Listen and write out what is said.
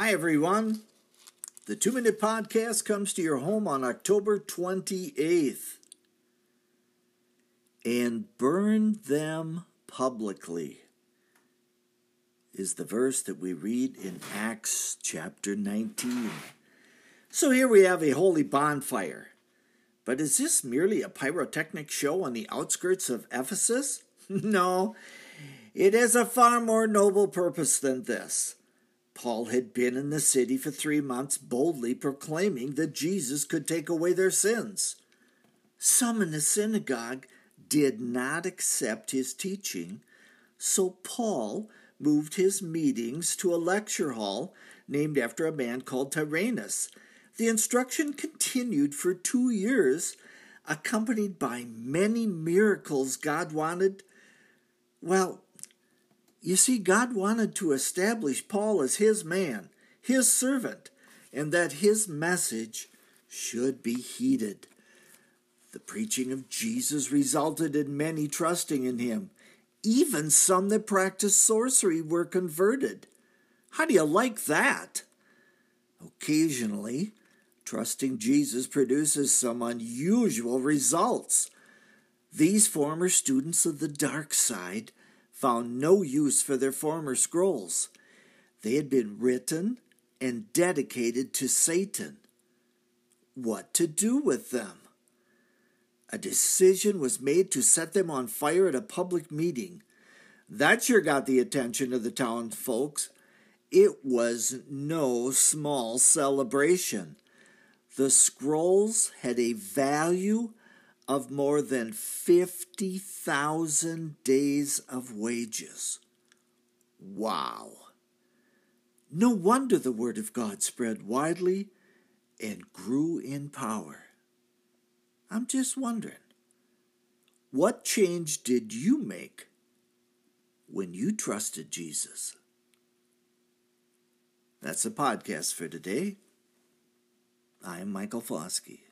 Hi, everyone. The Two Minute Podcast comes to your home on October 28th. And burn them publicly is the verse that we read in Acts chapter 19. So here we have a holy bonfire. But is this merely a pyrotechnic show on the outskirts of Ephesus? no, it has a far more noble purpose than this. Paul had been in the city for three months, boldly proclaiming that Jesus could take away their sins. Some in the synagogue did not accept his teaching, so Paul moved his meetings to a lecture hall named after a man called Tyrannus. The instruction continued for two years, accompanied by many miracles God wanted. Well, you see, God wanted to establish Paul as his man, his servant, and that his message should be heeded. The preaching of Jesus resulted in many trusting in him. Even some that practiced sorcery were converted. How do you like that? Occasionally, trusting Jesus produces some unusual results. These former students of the dark side found no use for their former scrolls. They had been written and dedicated to Satan. What to do with them? A decision was made to set them on fire at a public meeting. That sure got the attention of the town folks. It was no small celebration. The scrolls had a value of more than 50,000 days of wages. Wow! No wonder the Word of God spread widely and grew in power. I'm just wondering, what change did you make when you trusted Jesus? That's the podcast for today. I'm Michael Foskey.